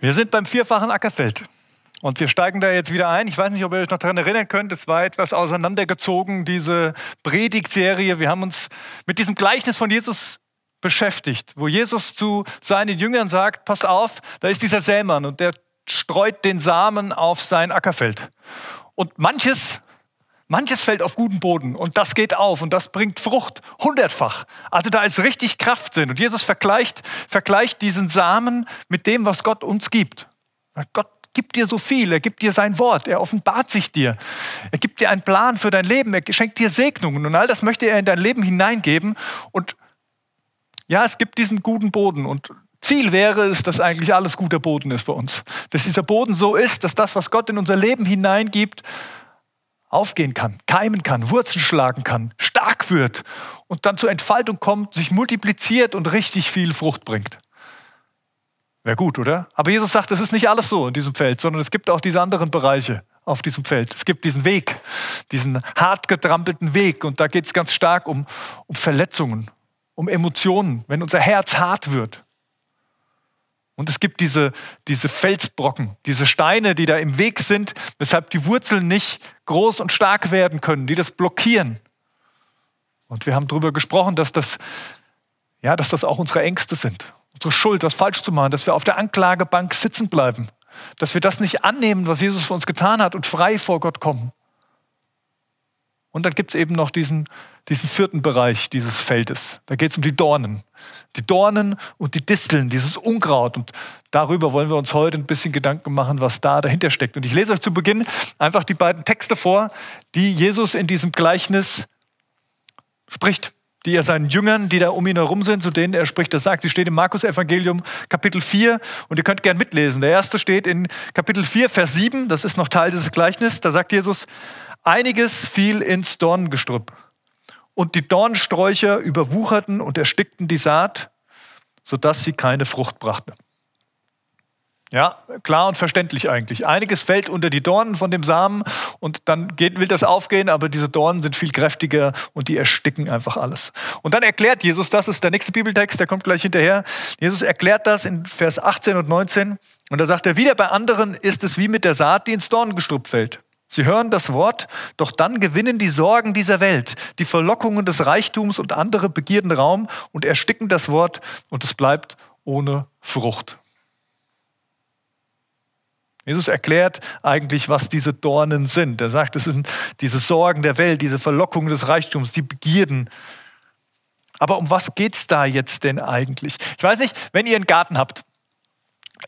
Wir sind beim vierfachen Ackerfeld. Und wir steigen da jetzt wieder ein. Ich weiß nicht, ob ihr euch noch daran erinnern könnt. Es war etwas auseinandergezogen, diese Predigtserie. Wir haben uns mit diesem Gleichnis von Jesus beschäftigt, wo Jesus zu seinen Jüngern sagt, passt auf, da ist dieser Sämann und der streut den Samen auf sein Ackerfeld. Und manches, manches fällt auf guten Boden und das geht auf und das bringt Frucht hundertfach. Also da ist richtig Kraft drin. Und Jesus vergleicht, vergleicht diesen Samen mit dem, was Gott uns gibt. Gott gibt dir so viel, er gibt dir sein Wort, er offenbart sich dir, er gibt dir einen Plan für dein Leben, er schenkt dir Segnungen und all das möchte er in dein Leben hineingeben. Und ja, es gibt diesen guten Boden und Ziel wäre es, dass eigentlich alles guter Boden ist bei uns. Dass dieser Boden so ist, dass das, was Gott in unser Leben hineingibt, aufgehen kann, keimen kann, Wurzeln schlagen kann, stark wird und dann zur Entfaltung kommt, sich multipliziert und richtig viel Frucht bringt. Wäre gut, oder? Aber Jesus sagt, es ist nicht alles so in diesem Feld, sondern es gibt auch diese anderen Bereiche auf diesem Feld. Es gibt diesen Weg, diesen hart getrampelten Weg und da geht es ganz stark um, um Verletzungen, um Emotionen, wenn unser Herz hart wird. Und es gibt diese, diese Felsbrocken, diese Steine, die da im Weg sind, weshalb die Wurzeln nicht groß und stark werden können, die das blockieren. Und wir haben darüber gesprochen, dass das, ja, dass das auch unsere Ängste sind, unsere Schuld, was falsch zu machen, dass wir auf der Anklagebank sitzen bleiben, dass wir das nicht annehmen, was Jesus für uns getan hat und frei vor Gott kommen. Und dann gibt es eben noch diesen, diesen vierten Bereich dieses Feldes. Da geht es um die Dornen. Die Dornen und die Disteln, dieses Unkraut. Und darüber wollen wir uns heute ein bisschen Gedanken machen, was da dahinter steckt. Und ich lese euch zu Beginn einfach die beiden Texte vor, die Jesus in diesem Gleichnis spricht die er seinen Jüngern, die da um ihn herum sind, zu denen er spricht, das sagt. Die steht im Markus-Evangelium Kapitel 4 und ihr könnt gern mitlesen. Der erste steht in Kapitel 4, Vers 7, das ist noch Teil dieses Gleichnisses. Da sagt Jesus, Einiges fiel ins Dornengestrüpp. Und die Dornsträucher überwucherten und erstickten die Saat, sodass sie keine Frucht brachte. Ja, klar und verständlich eigentlich. Einiges fällt unter die Dornen von dem Samen und dann geht, will das aufgehen, aber diese Dornen sind viel kräftiger und die ersticken einfach alles. Und dann erklärt Jesus, das ist der nächste Bibeltext, der kommt gleich hinterher. Jesus erklärt das in Vers 18 und 19 und da sagt er, wieder bei anderen ist es wie mit der Saat, die ins Dornengestrüpp fällt. Sie hören das Wort, doch dann gewinnen die Sorgen dieser Welt, die Verlockungen des Reichtums und andere Begierden Raum und ersticken das Wort und es bleibt ohne Frucht. Jesus erklärt eigentlich, was diese Dornen sind. Er sagt, es sind diese Sorgen der Welt, diese Verlockungen des Reichtums, die Begierden. Aber um was geht es da jetzt denn eigentlich? Ich weiß nicht, wenn ihr einen Garten habt.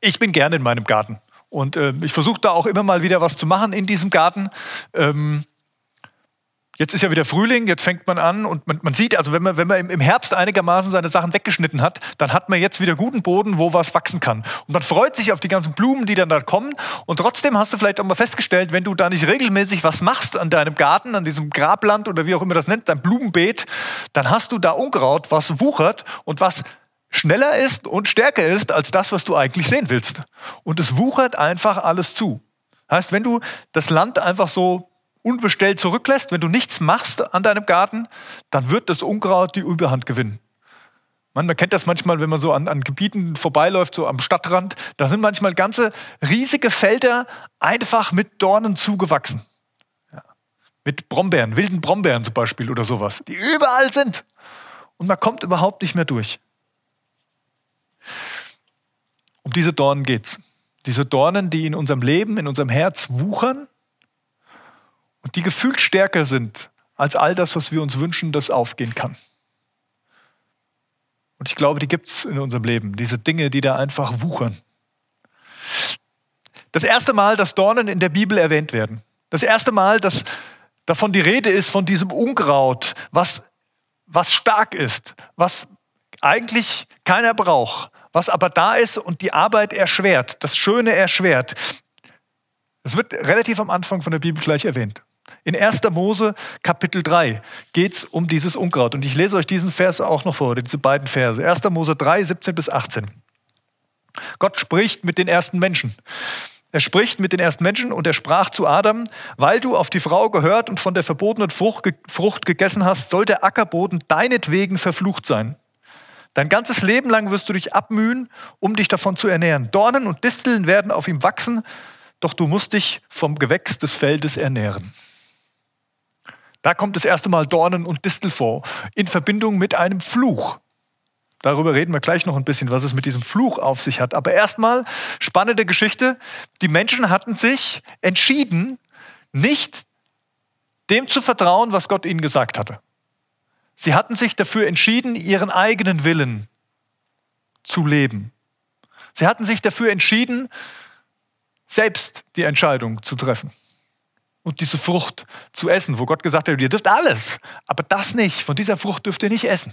Ich bin gerne in meinem Garten. Und äh, ich versuche da auch immer mal wieder was zu machen in diesem Garten. Ähm, jetzt ist ja wieder Frühling, jetzt fängt man an und man, man sieht, also wenn man, wenn man im Herbst einigermaßen seine Sachen weggeschnitten hat, dann hat man jetzt wieder guten Boden, wo was wachsen kann. Und man freut sich auf die ganzen Blumen, die dann da kommen. Und trotzdem hast du vielleicht auch mal festgestellt, wenn du da nicht regelmäßig was machst an deinem Garten, an diesem Grabland oder wie auch immer das nennt, dein Blumenbeet, dann hast du da Unkraut, was wuchert und was schneller ist und stärker ist als das, was du eigentlich sehen willst. Und es wuchert einfach alles zu. Heißt, wenn du das Land einfach so unbestellt zurücklässt, wenn du nichts machst an deinem Garten, dann wird das Unkraut die Überhand gewinnen. Man, man kennt das manchmal, wenn man so an, an Gebieten vorbeiläuft, so am Stadtrand. Da sind manchmal ganze riesige Felder einfach mit Dornen zugewachsen. Ja. Mit Brombeeren, wilden Brombeeren zum Beispiel oder sowas, die überall sind. Und man kommt überhaupt nicht mehr durch. Um diese Dornen geht es. Diese Dornen, die in unserem Leben, in unserem Herz wuchern und die gefühlt stärker sind als all das, was wir uns wünschen, das aufgehen kann. Und ich glaube, die gibt es in unserem Leben, diese Dinge, die da einfach wuchern. Das erste Mal, dass Dornen in der Bibel erwähnt werden. Das erste Mal, dass davon die Rede ist, von diesem Unkraut, was, was stark ist, was eigentlich keiner braucht, was aber da ist und die Arbeit erschwert, das Schöne erschwert. Es wird relativ am Anfang von der Bibel gleich erwähnt. In 1. Mose Kapitel 3 geht es um dieses Unkraut. Und ich lese euch diesen Vers auch noch vor, diese beiden Verse. 1. Mose 3, 17 bis 18. Gott spricht mit den ersten Menschen. Er spricht mit den ersten Menschen und er sprach zu Adam, weil du auf die Frau gehört und von der verbotenen Frucht, Frucht gegessen hast, soll der Ackerboden deinetwegen verflucht sein. Dein ganzes Leben lang wirst du dich abmühen, um dich davon zu ernähren. Dornen und Disteln werden auf ihm wachsen, doch du musst dich vom Gewächs des Feldes ernähren. Da kommt das erste Mal Dornen und Distel vor, in Verbindung mit einem Fluch. Darüber reden wir gleich noch ein bisschen, was es mit diesem Fluch auf sich hat. Aber erstmal spannende Geschichte. Die Menschen hatten sich entschieden, nicht dem zu vertrauen, was Gott ihnen gesagt hatte. Sie hatten sich dafür entschieden, ihren eigenen Willen zu leben. Sie hatten sich dafür entschieden, selbst die Entscheidung zu treffen und diese Frucht zu essen, wo Gott gesagt hat, ihr dürft alles, aber das nicht, von dieser Frucht dürft ihr nicht essen.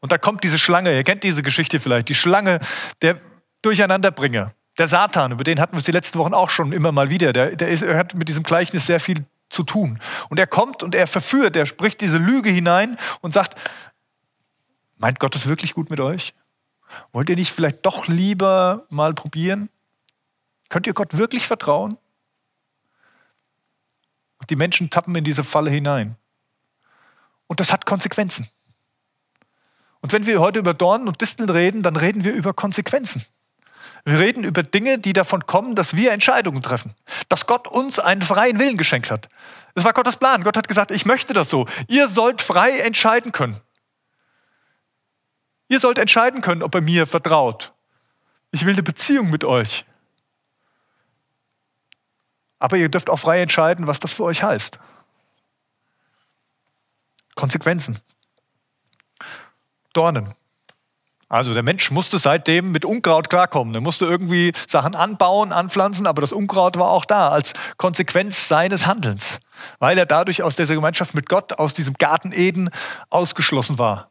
Und da kommt diese Schlange, ihr kennt diese Geschichte vielleicht, die Schlange, der Durcheinanderbringer, der Satan, über den hatten wir es die letzten Wochen auch schon immer mal wieder, der, der, ist, hat mit diesem Gleichnis sehr viel zu tun. Und er kommt und er verführt, er spricht diese Lüge hinein und sagt, meint Gott es wirklich gut mit euch? Wollt ihr nicht vielleicht doch lieber mal probieren? Könnt ihr Gott wirklich vertrauen? Die Menschen tappen in diese Falle hinein. Und das hat Konsequenzen. Und wenn wir heute über Dornen und Disteln reden, dann reden wir über Konsequenzen. Wir reden über Dinge, die davon kommen, dass wir Entscheidungen treffen. Dass Gott uns einen freien Willen geschenkt hat. Das war Gottes Plan. Gott hat gesagt, ich möchte das so. Ihr sollt frei entscheiden können. Ihr sollt entscheiden können, ob er mir vertraut. Ich will eine Beziehung mit euch. Aber ihr dürft auch frei entscheiden, was das für euch heißt. Konsequenzen. Dornen. Also der Mensch musste seitdem mit Unkraut klarkommen. Er musste irgendwie Sachen anbauen, anpflanzen, aber das Unkraut war auch da als Konsequenz seines Handelns, weil er dadurch aus dieser Gemeinschaft mit Gott, aus diesem Garten Eden ausgeschlossen war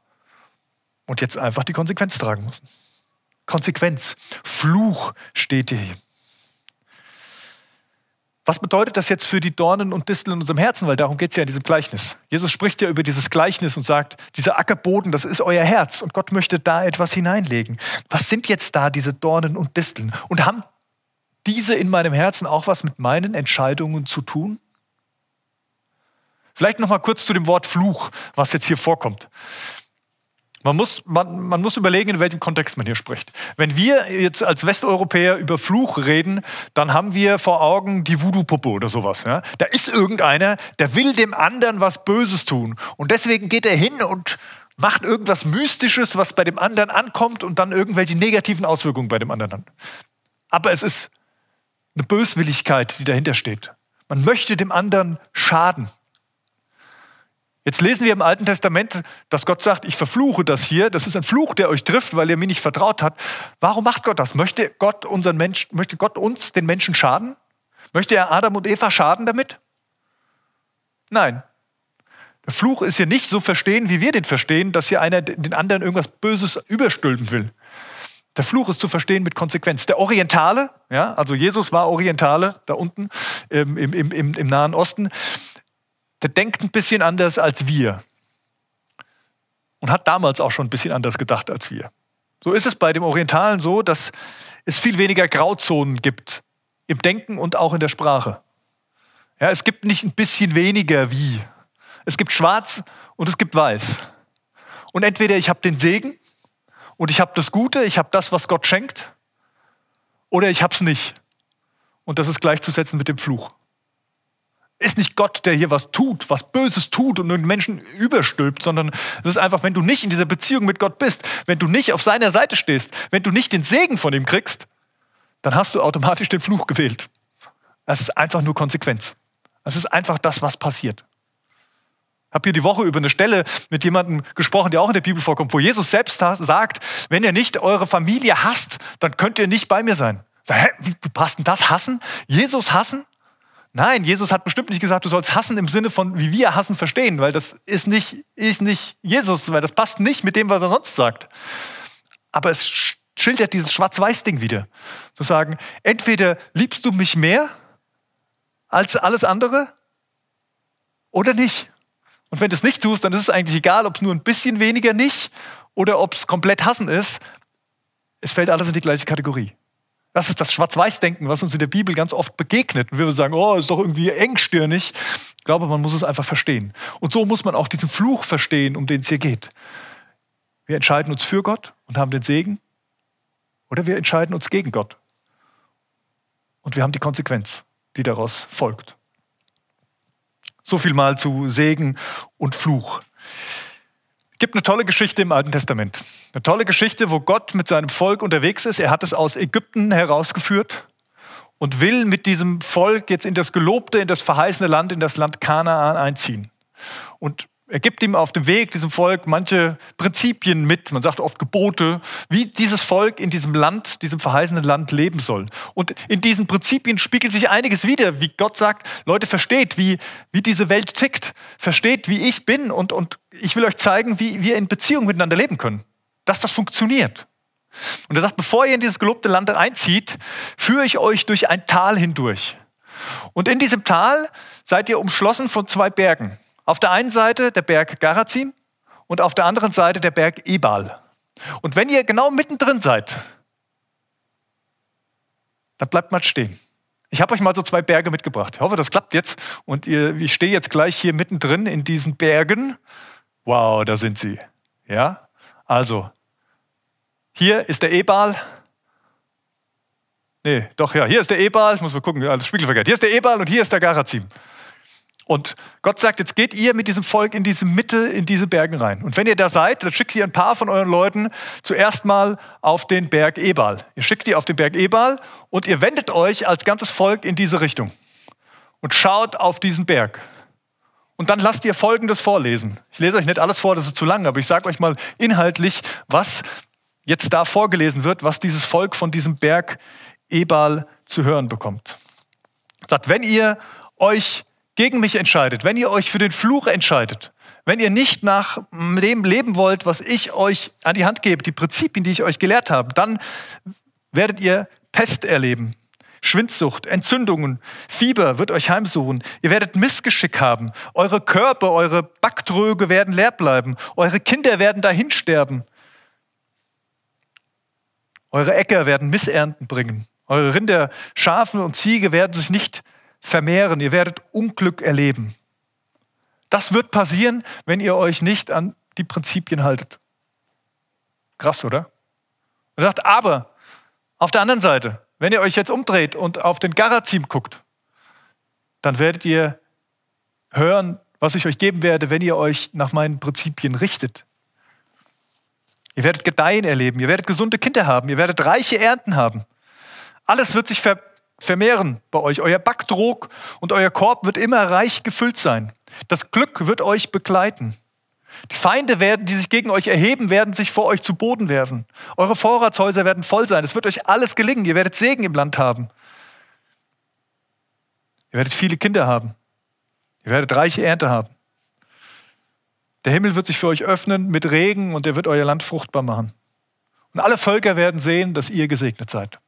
und jetzt einfach die Konsequenz tragen muss. Konsequenz, Fluch steht hier. Was bedeutet das jetzt für die Dornen und Disteln in unserem Herzen? Weil darum geht es ja in diesem Gleichnis. Jesus spricht ja über dieses Gleichnis und sagt, dieser Ackerboden, das ist euer Herz und Gott möchte da etwas hineinlegen. Was sind jetzt da diese Dornen und Disteln? Und haben diese in meinem Herzen auch was mit meinen Entscheidungen zu tun? Vielleicht noch mal kurz zu dem Wort Fluch, was jetzt hier vorkommt. Man muss, man, man muss überlegen, in welchem Kontext man hier spricht. Wenn wir jetzt als Westeuropäer über Fluch reden, dann haben wir vor Augen die Voodoo-Puppe oder sowas. Ja? Da ist irgendeiner, der will dem anderen was Böses tun. Und deswegen geht er hin und macht irgendwas Mystisches, was bei dem anderen ankommt und dann irgendwelche negativen Auswirkungen bei dem anderen hat. Aber es ist eine Böswilligkeit, die dahinter steht. Man möchte dem anderen schaden. Jetzt lesen wir im Alten Testament, dass Gott sagt, ich verfluche das hier. Das ist ein Fluch, der euch trifft, weil ihr mir nicht vertraut habt. Warum macht Gott das? Möchte Gott, unseren Mensch, möchte Gott uns, den Menschen, schaden? Möchte er Adam und Eva schaden damit? Nein. Der Fluch ist hier nicht so verstehen, wie wir den verstehen, dass hier einer den anderen irgendwas Böses überstülpen will. Der Fluch ist zu verstehen mit Konsequenz. Der Orientale, ja, also Jesus war Orientale da unten im, im, im, im Nahen Osten, der denkt ein bisschen anders als wir und hat damals auch schon ein bisschen anders gedacht als wir. So ist es bei dem Orientalen so, dass es viel weniger Grauzonen gibt im Denken und auch in der Sprache. Ja, es gibt nicht ein bisschen weniger wie. Es gibt schwarz und es gibt weiß. Und entweder ich habe den Segen und ich habe das Gute, ich habe das, was Gott schenkt, oder ich habe es nicht. Und das ist gleichzusetzen mit dem Fluch ist nicht Gott, der hier was tut, was Böses tut und einen Menschen überstülpt, sondern es ist einfach, wenn du nicht in dieser Beziehung mit Gott bist, wenn du nicht auf seiner Seite stehst, wenn du nicht den Segen von ihm kriegst, dann hast du automatisch den Fluch gewählt. Das ist einfach nur Konsequenz. Das ist einfach das, was passiert. Ich habe hier die Woche über eine Stelle mit jemandem gesprochen, der auch in der Bibel vorkommt, wo Jesus selbst sagt, wenn ihr nicht eure Familie hasst, dann könnt ihr nicht bei mir sein. Hä, wie passt denn das? Hassen? Jesus hassen? Nein, Jesus hat bestimmt nicht gesagt, du sollst hassen im Sinne von, wie wir hassen verstehen, weil das ist nicht, ist nicht Jesus, weil das passt nicht mit dem, was er sonst sagt. Aber es schildert dieses Schwarz-Weiß-Ding wieder. Zu sagen, entweder liebst du mich mehr als alles andere oder nicht. Und wenn du es nicht tust, dann ist es eigentlich egal, ob es nur ein bisschen weniger nicht oder ob es komplett hassen ist. Es fällt alles in die gleiche Kategorie. Das ist das Schwarz-Weiß-Denken, was uns in der Bibel ganz oft begegnet. Und wir sagen, oh, ist doch irgendwie engstirnig. Ich glaube, man muss es einfach verstehen. Und so muss man auch diesen Fluch verstehen, um den es hier geht. Wir entscheiden uns für Gott und haben den Segen oder wir entscheiden uns gegen Gott. Und wir haben die Konsequenz, die daraus folgt. So viel mal zu Segen und Fluch. Gibt eine tolle Geschichte im Alten Testament. Eine tolle Geschichte, wo Gott mit seinem Volk unterwegs ist. Er hat es aus Ägypten herausgeführt und will mit diesem Volk jetzt in das gelobte, in das verheißene Land, in das Land Kanaan einziehen. Und er gibt ihm auf dem Weg, diesem Volk, manche Prinzipien mit, man sagt oft Gebote, wie dieses Volk in diesem Land, diesem verheißenen Land leben soll. Und in diesen Prinzipien spiegelt sich einiges wieder, wie Gott sagt, Leute, versteht, wie, wie diese Welt tickt, versteht, wie ich bin und, und ich will euch zeigen, wie wir in Beziehung miteinander leben können, dass das funktioniert. Und er sagt, bevor ihr in dieses gelobte Land einzieht, führe ich euch durch ein Tal hindurch. Und in diesem Tal seid ihr umschlossen von zwei Bergen. Auf der einen Seite der Berg Garazim und auf der anderen Seite der Berg Ebal. Und wenn ihr genau mittendrin seid, dann bleibt mal stehen. Ich habe euch mal so zwei Berge mitgebracht. Ich hoffe, das klappt jetzt. Und ihr, ich stehe jetzt gleich hier mittendrin in diesen Bergen. Wow, da sind sie. Ja, also hier ist der Ebal. Nee, doch, ja, hier ist der Ebal. Ich muss mal gucken, alles spiegelverkehrt. Hier ist der Ebal und hier ist der Garazim. Und Gott sagt, jetzt geht ihr mit diesem Volk in diese Mitte, in diese Bergen rein. Und wenn ihr da seid, dann schickt ihr ein paar von euren Leuten zuerst mal auf den Berg Ebal. Ihr schickt die auf den Berg Ebal und ihr wendet euch als ganzes Volk in diese Richtung und schaut auf diesen Berg. Und dann lasst ihr Folgendes vorlesen. Ich lese euch nicht alles vor, das ist zu lang, aber ich sage euch mal inhaltlich, was jetzt da vorgelesen wird, was dieses Volk von diesem Berg Ebal zu hören bekommt. Sagt, wenn ihr euch gegen mich entscheidet, wenn ihr euch für den Fluch entscheidet, wenn ihr nicht nach dem leben wollt, was ich euch an die Hand gebe, die Prinzipien, die ich euch gelehrt habe, dann werdet ihr Pest erleben. Schwindsucht, Entzündungen, Fieber wird euch heimsuchen. Ihr werdet Missgeschick haben. Eure Körper, eure Backtröge werden leer bleiben. Eure Kinder werden dahin sterben. Eure Äcker werden Missernten bringen. Eure Rinder, Schafe und Ziege werden sich nicht vermehren, ihr werdet Unglück erleben. Das wird passieren, wenn ihr euch nicht an die Prinzipien haltet. Krass, oder? Er sagt, aber auf der anderen Seite, wenn ihr euch jetzt umdreht und auf den Garazim guckt, dann werdet ihr hören, was ich euch geben werde, wenn ihr euch nach meinen Prinzipien richtet. Ihr werdet Gedeihen erleben, ihr werdet gesunde Kinder haben, ihr werdet reiche Ernten haben. Alles wird sich ver vermehren bei euch. Euer Backdruck und euer Korb wird immer reich gefüllt sein. Das Glück wird euch begleiten. Die Feinde werden, die sich gegen euch erheben, werden sich vor euch zu Boden werfen. Eure Vorratshäuser werden voll sein. Es wird euch alles gelingen. Ihr werdet Segen im Land haben. Ihr werdet viele Kinder haben. Ihr werdet reiche Ernte haben. Der Himmel wird sich für euch öffnen mit Regen und er wird euer Land fruchtbar machen. Und alle Völker werden sehen, dass ihr gesegnet seid.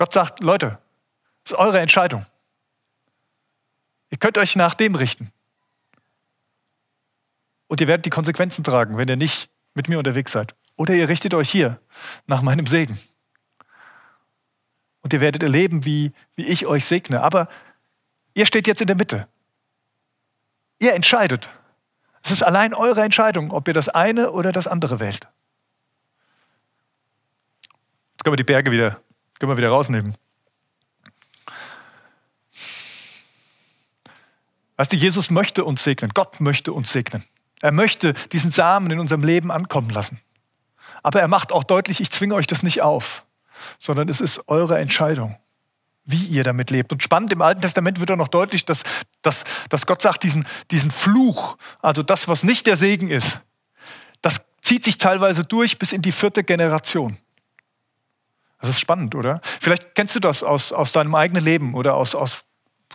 Gott sagt, Leute, das ist eure Entscheidung. Ihr könnt euch nach dem richten. Und ihr werdet die Konsequenzen tragen, wenn ihr nicht mit mir unterwegs seid. Oder ihr richtet euch hier nach meinem Segen. Und ihr werdet erleben, wie, wie ich euch segne. Aber ihr steht jetzt in der Mitte. Ihr entscheidet. Es ist allein eure Entscheidung, ob ihr das eine oder das andere wählt. Jetzt können wir die Berge wieder können wir wieder rausnehmen. Weißt du, Jesus möchte uns segnen. Gott möchte uns segnen. Er möchte diesen Samen in unserem Leben ankommen lassen. Aber er macht auch deutlich, ich zwinge euch das nicht auf, sondern es ist eure Entscheidung, wie ihr damit lebt. Und spannend, im Alten Testament wird auch noch deutlich, dass, dass, dass Gott sagt, diesen, diesen Fluch, also das, was nicht der Segen ist, das zieht sich teilweise durch bis in die vierte Generation. Das ist spannend, oder? Vielleicht kennst du das aus, aus deinem eigenen Leben oder aus, aus,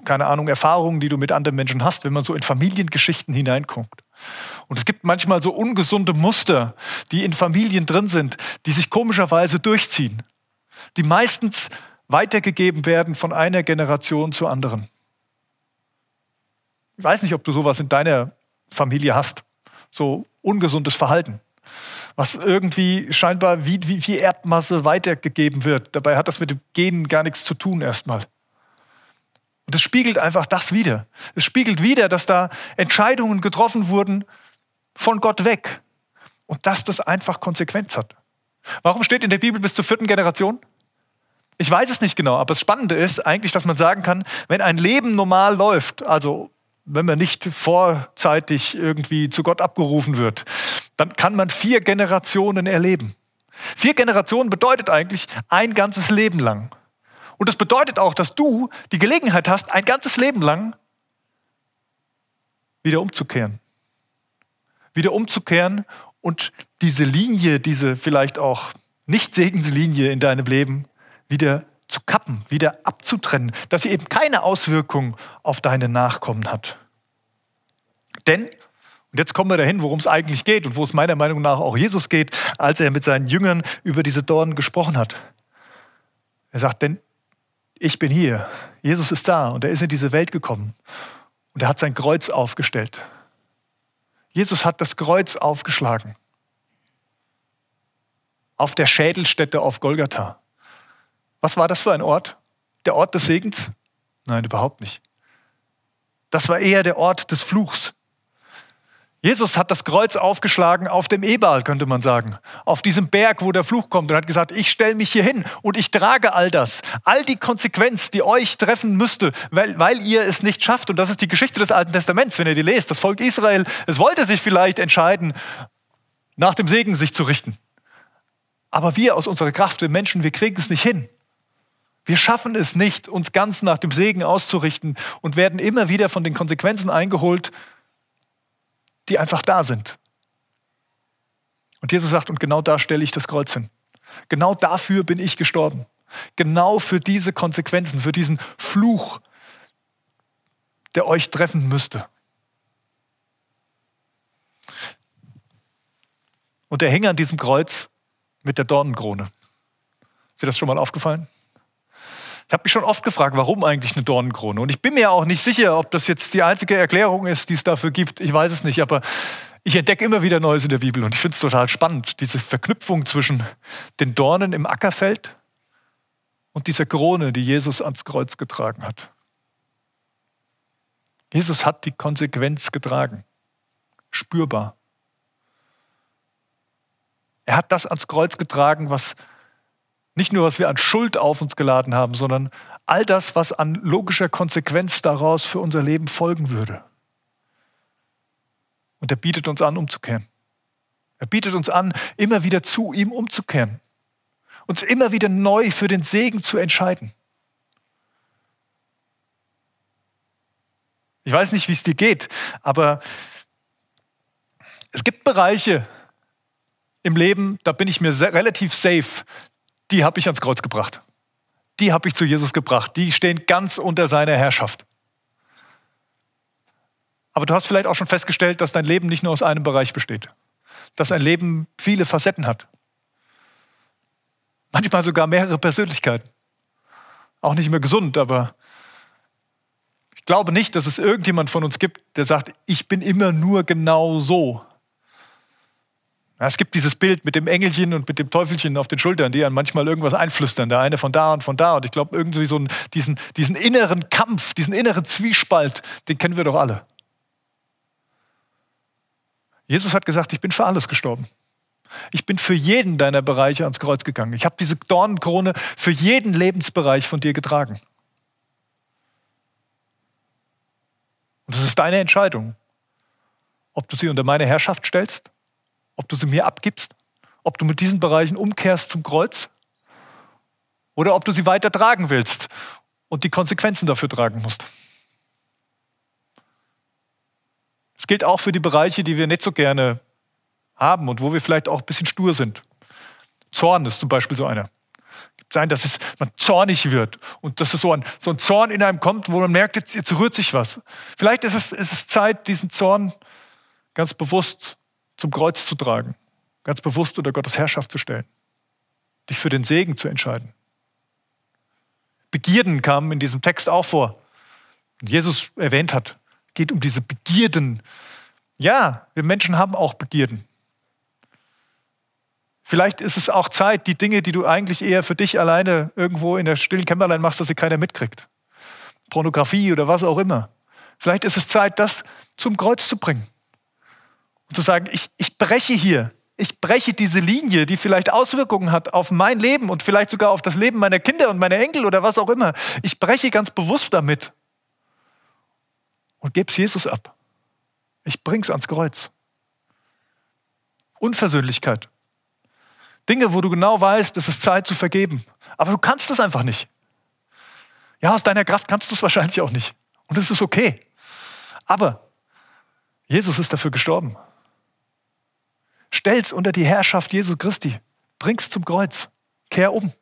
keine Ahnung, Erfahrungen, die du mit anderen Menschen hast, wenn man so in Familiengeschichten hineinguckt. Und es gibt manchmal so ungesunde Muster, die in Familien drin sind, die sich komischerweise durchziehen, die meistens weitergegeben werden von einer Generation zur anderen. Ich weiß nicht, ob du sowas in deiner Familie hast, so ungesundes Verhalten was irgendwie scheinbar wie, wie, wie Erdmasse weitergegeben wird. Dabei hat das mit dem Genen gar nichts zu tun erstmal. Und es spiegelt einfach das wieder. Es spiegelt wieder, dass da Entscheidungen getroffen wurden von Gott weg. Und dass das einfach Konsequenz hat. Warum steht in der Bibel bis zur vierten Generation? Ich weiß es nicht genau, aber das Spannende ist eigentlich, dass man sagen kann, wenn ein Leben normal läuft, also wenn man nicht vorzeitig irgendwie zu Gott abgerufen wird, dann kann man vier Generationen erleben. Vier Generationen bedeutet eigentlich ein ganzes Leben lang. Und das bedeutet auch, dass du die Gelegenheit hast, ein ganzes Leben lang wieder umzukehren. Wieder umzukehren und diese Linie, diese vielleicht auch Nicht-Segenslinie in deinem Leben wieder zu kappen, wieder abzutrennen, dass sie eben keine Auswirkung auf deine Nachkommen hat. Denn, und jetzt kommen wir dahin, worum es eigentlich geht und wo es meiner Meinung nach auch Jesus geht, als er mit seinen Jüngern über diese Dornen gesprochen hat. Er sagt, denn ich bin hier, Jesus ist da und er ist in diese Welt gekommen und er hat sein Kreuz aufgestellt. Jesus hat das Kreuz aufgeschlagen auf der Schädelstätte auf Golgatha. Was war das für ein Ort? Der Ort des Segens? Nein, überhaupt nicht. Das war eher der Ort des Fluchs. Jesus hat das Kreuz aufgeschlagen auf dem Ebal, könnte man sagen, auf diesem Berg, wo der Fluch kommt und hat gesagt, ich stelle mich hier hin und ich trage all das, all die Konsequenz, die euch treffen müsste, weil, weil ihr es nicht schafft. Und das ist die Geschichte des Alten Testaments, wenn ihr die lest. Das Volk Israel, es wollte sich vielleicht entscheiden, nach dem Segen sich zu richten. Aber wir aus unserer Kraft, wir Menschen, wir kriegen es nicht hin. Wir schaffen es nicht, uns ganz nach dem Segen auszurichten und werden immer wieder von den Konsequenzen eingeholt, die einfach da sind. Und Jesus sagt, und genau da stelle ich das Kreuz hin. Genau dafür bin ich gestorben. Genau für diese Konsequenzen, für diesen Fluch, der euch treffen müsste. Und er hing an diesem Kreuz mit der Dornenkrone. Ist dir das schon mal aufgefallen? Ich habe mich schon oft gefragt, warum eigentlich eine Dornenkrone? Und ich bin mir auch nicht sicher, ob das jetzt die einzige Erklärung ist, die es dafür gibt. Ich weiß es nicht, aber ich entdecke immer wieder Neues in der Bibel und ich finde es total spannend, diese Verknüpfung zwischen den Dornen im Ackerfeld und dieser Krone, die Jesus ans Kreuz getragen hat. Jesus hat die Konsequenz getragen, spürbar. Er hat das ans Kreuz getragen, was nicht nur, was wir an Schuld auf uns geladen haben, sondern all das, was an logischer Konsequenz daraus für unser Leben folgen würde. Und er bietet uns an, umzukehren. Er bietet uns an, immer wieder zu ihm umzukehren. Uns immer wieder neu für den Segen zu entscheiden. Ich weiß nicht, wie es dir geht, aber es gibt Bereiche im Leben, da bin ich mir relativ safe, die habe ich ans Kreuz gebracht. Die habe ich zu Jesus gebracht. Die stehen ganz unter seiner Herrschaft. Aber du hast vielleicht auch schon festgestellt, dass dein Leben nicht nur aus einem Bereich besteht. Dass ein Leben viele Facetten hat. Manchmal sogar mehrere Persönlichkeiten. Auch nicht mehr gesund, aber ich glaube nicht, dass es irgendjemand von uns gibt, der sagt, ich bin immer nur genau so. Es gibt dieses Bild mit dem Engelchen und mit dem Teufelchen auf den Schultern, die einem manchmal irgendwas einflüstern. Der eine von da und von da. Und ich glaube, irgendwie so einen, diesen, diesen inneren Kampf, diesen inneren Zwiespalt, den kennen wir doch alle. Jesus hat gesagt, ich bin für alles gestorben. Ich bin für jeden deiner Bereiche ans Kreuz gegangen. Ich habe diese Dornenkrone für jeden Lebensbereich von dir getragen. Und es ist deine Entscheidung, ob du sie unter meine Herrschaft stellst ob du sie mir abgibst, ob du mit diesen Bereichen umkehrst zum Kreuz oder ob du sie weiter tragen willst und die Konsequenzen dafür tragen musst. Es gilt auch für die Bereiche, die wir nicht so gerne haben und wo wir vielleicht auch ein bisschen stur sind. Zorn ist zum Beispiel so einer. Sein, dass es, man zornig wird und dass es so ein, so ein Zorn in einem kommt, wo man merkt, jetzt, jetzt rührt sich was. Vielleicht ist es, ist es Zeit, diesen Zorn ganz bewusst zum Kreuz zu tragen, ganz bewusst unter Gottes Herrschaft zu stellen, dich für den Segen zu entscheiden. Begierden kamen in diesem Text auch vor. Jesus erwähnt hat, geht um diese Begierden. Ja, wir Menschen haben auch Begierden. Vielleicht ist es auch Zeit, die Dinge, die du eigentlich eher für dich alleine irgendwo in der stillen Kämmerlein machst, dass sie keiner mitkriegt. Pornografie oder was auch immer. Vielleicht ist es Zeit, das zum Kreuz zu bringen. Und zu sagen, ich, ich breche hier, ich breche diese Linie, die vielleicht Auswirkungen hat auf mein Leben und vielleicht sogar auf das Leben meiner Kinder und meiner Enkel oder was auch immer. Ich breche ganz bewusst damit und gebe es Jesus ab. Ich bring's ans Kreuz. Unversöhnlichkeit. Dinge, wo du genau weißt, es ist Zeit zu vergeben. Aber du kannst es einfach nicht. Ja, aus deiner Kraft kannst du es wahrscheinlich auch nicht. Und es ist okay. Aber Jesus ist dafür gestorben. Stell's unter die Herrschaft Jesu Christi. Bring's zum Kreuz. Kehr um.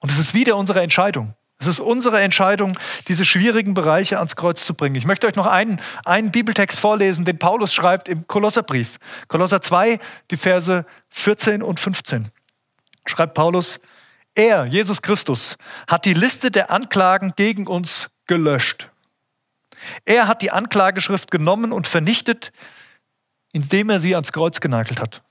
Und es ist wieder unsere Entscheidung. Es ist unsere Entscheidung, diese schwierigen Bereiche ans Kreuz zu bringen. Ich möchte euch noch einen, einen Bibeltext vorlesen, den Paulus schreibt im Kolosserbrief. Kolosser 2, die Verse 14 und 15. Schreibt Paulus, er, Jesus Christus, hat die Liste der Anklagen gegen uns gelöscht. Er hat die Anklageschrift genommen und vernichtet, indem er sie ans Kreuz genagelt hat.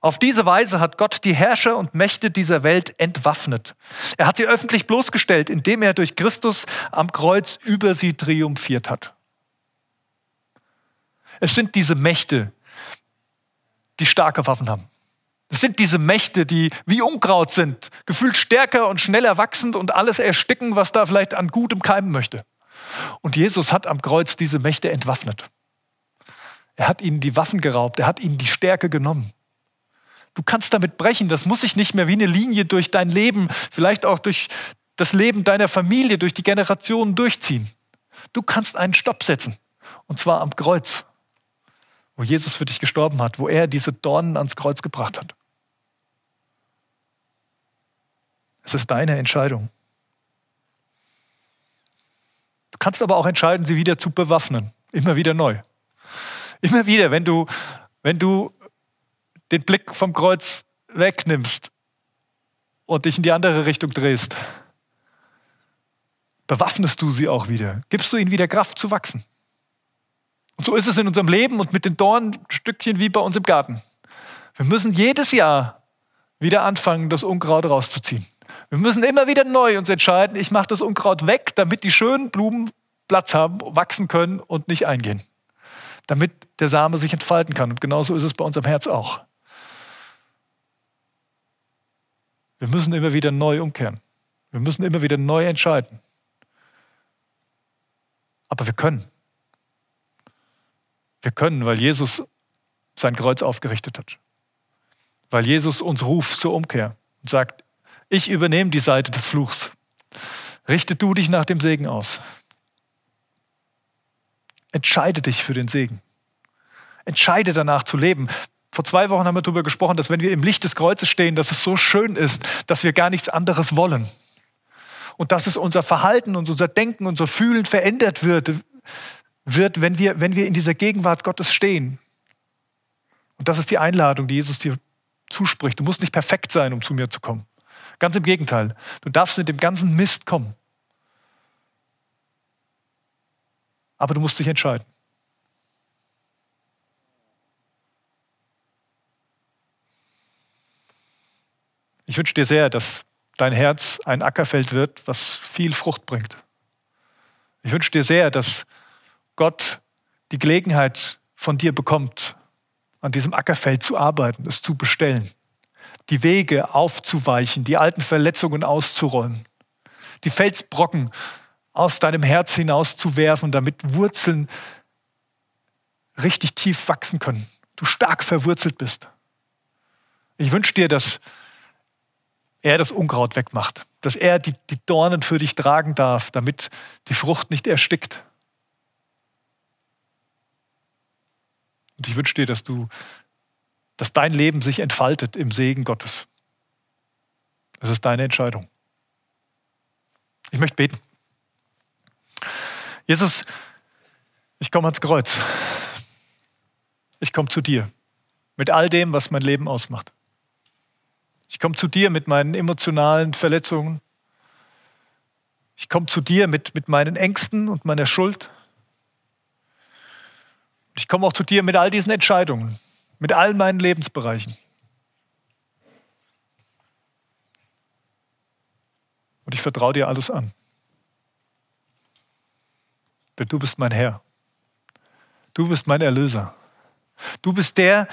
Auf diese Weise hat Gott die Herrscher und Mächte dieser Welt entwaffnet. Er hat sie öffentlich bloßgestellt, indem er durch Christus am Kreuz über sie triumphiert hat. Es sind diese Mächte, die starke Waffen haben. Es sind diese Mächte, die wie Unkraut sind, gefühlt stärker und schneller wachsend und alles ersticken, was da vielleicht an Gutem keimen möchte. Und Jesus hat am Kreuz diese Mächte entwaffnet. Er hat ihnen die Waffen geraubt, er hat ihnen die Stärke genommen. Du kannst damit brechen, das muss sich nicht mehr wie eine Linie durch dein Leben, vielleicht auch durch das Leben deiner Familie, durch die Generationen durchziehen. Du kannst einen Stopp setzen, und zwar am Kreuz, wo Jesus für dich gestorben hat, wo er diese Dornen ans Kreuz gebracht hat. Es ist deine Entscheidung. Du kannst aber auch entscheiden, sie wieder zu bewaffnen, immer wieder neu. Immer wieder, wenn du, wenn du den Blick vom Kreuz wegnimmst und dich in die andere Richtung drehst, bewaffnest du sie auch wieder, gibst du ihnen wieder Kraft zu wachsen. Und so ist es in unserem Leben und mit den Dornstückchen wie bei uns im Garten. Wir müssen jedes Jahr wieder anfangen, das Unkraut rauszuziehen. Wir müssen immer wieder neu uns entscheiden, ich mache das Unkraut weg, damit die schönen Blumen Platz haben, wachsen können und nicht eingehen damit der Same sich entfalten kann. Und genauso ist es bei unserem Herz auch. Wir müssen immer wieder neu umkehren. Wir müssen immer wieder neu entscheiden. Aber wir können. Wir können, weil Jesus sein Kreuz aufgerichtet hat. Weil Jesus uns ruft zur Umkehr und sagt, ich übernehme die Seite des Fluchs. Richte du dich nach dem Segen aus. Entscheide dich für den Segen. Entscheide danach zu leben. Vor zwei Wochen haben wir darüber gesprochen, dass wenn wir im Licht des Kreuzes stehen, dass es so schön ist, dass wir gar nichts anderes wollen. Und dass es unser Verhalten und unser Denken, unser Fühlen verändert wird, wird wenn, wir, wenn wir in dieser Gegenwart Gottes stehen. Und das ist die Einladung, die Jesus dir zuspricht. Du musst nicht perfekt sein, um zu mir zu kommen. Ganz im Gegenteil. Du darfst mit dem ganzen Mist kommen. Aber du musst dich entscheiden. Ich wünsche dir sehr, dass dein Herz ein Ackerfeld wird, was viel Frucht bringt. Ich wünsche dir sehr, dass Gott die Gelegenheit von dir bekommt, an diesem Ackerfeld zu arbeiten, es zu bestellen, die Wege aufzuweichen, die alten Verletzungen auszuräumen, die Felsbrocken aus deinem Herz hinaus zu werfen, damit Wurzeln richtig tief wachsen können. Du stark verwurzelt bist. Ich wünsche dir, dass er das Unkraut wegmacht, dass er die, die Dornen für dich tragen darf, damit die Frucht nicht erstickt. Und ich wünsche dir, dass du, dass dein Leben sich entfaltet im Segen Gottes. Es ist deine Entscheidung. Ich möchte beten. Jesus, ich komme ans Kreuz. Ich komme zu dir mit all dem, was mein Leben ausmacht. Ich komme zu dir mit meinen emotionalen Verletzungen. Ich komme zu dir mit, mit meinen Ängsten und meiner Schuld. Ich komme auch zu dir mit all diesen Entscheidungen, mit all meinen Lebensbereichen. Und ich vertraue dir alles an. Denn du bist mein Herr. Du bist mein Erlöser. Du bist der,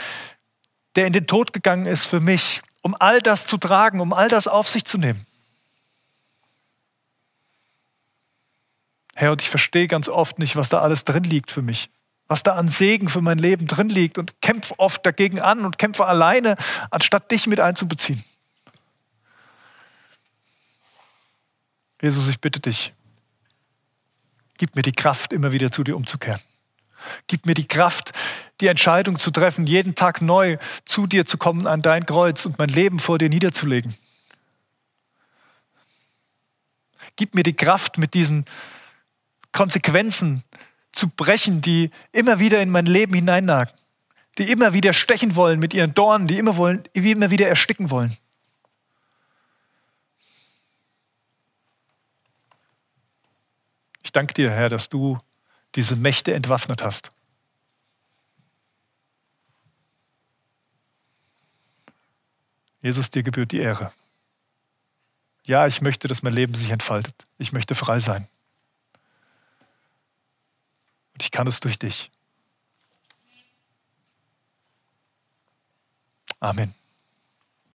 der in den Tod gegangen ist für mich, um all das zu tragen, um all das auf sich zu nehmen. Herr, und ich verstehe ganz oft nicht, was da alles drin liegt für mich, was da an Segen für mein Leben drin liegt und kämpfe oft dagegen an und kämpfe alleine, anstatt dich mit einzubeziehen. Jesus, ich bitte dich, gib mir die Kraft, immer wieder zu dir umzukehren. Gib mir die Kraft, die Entscheidung zu treffen, jeden Tag neu zu dir zu kommen an dein Kreuz und mein Leben vor dir niederzulegen. Gib mir die Kraft, mit diesen Konsequenzen zu brechen, die immer wieder in mein Leben hineinnagen, die immer wieder stechen wollen mit ihren Dornen, die immer, wollen, immer wieder ersticken wollen. Ich danke dir, Herr, dass du diese Mächte entwaffnet hast. Jesus, dir gebührt die Ehre. Ja, ich möchte, dass mein Leben sich entfaltet. Ich möchte frei sein. Und ich kann es durch dich. Amen.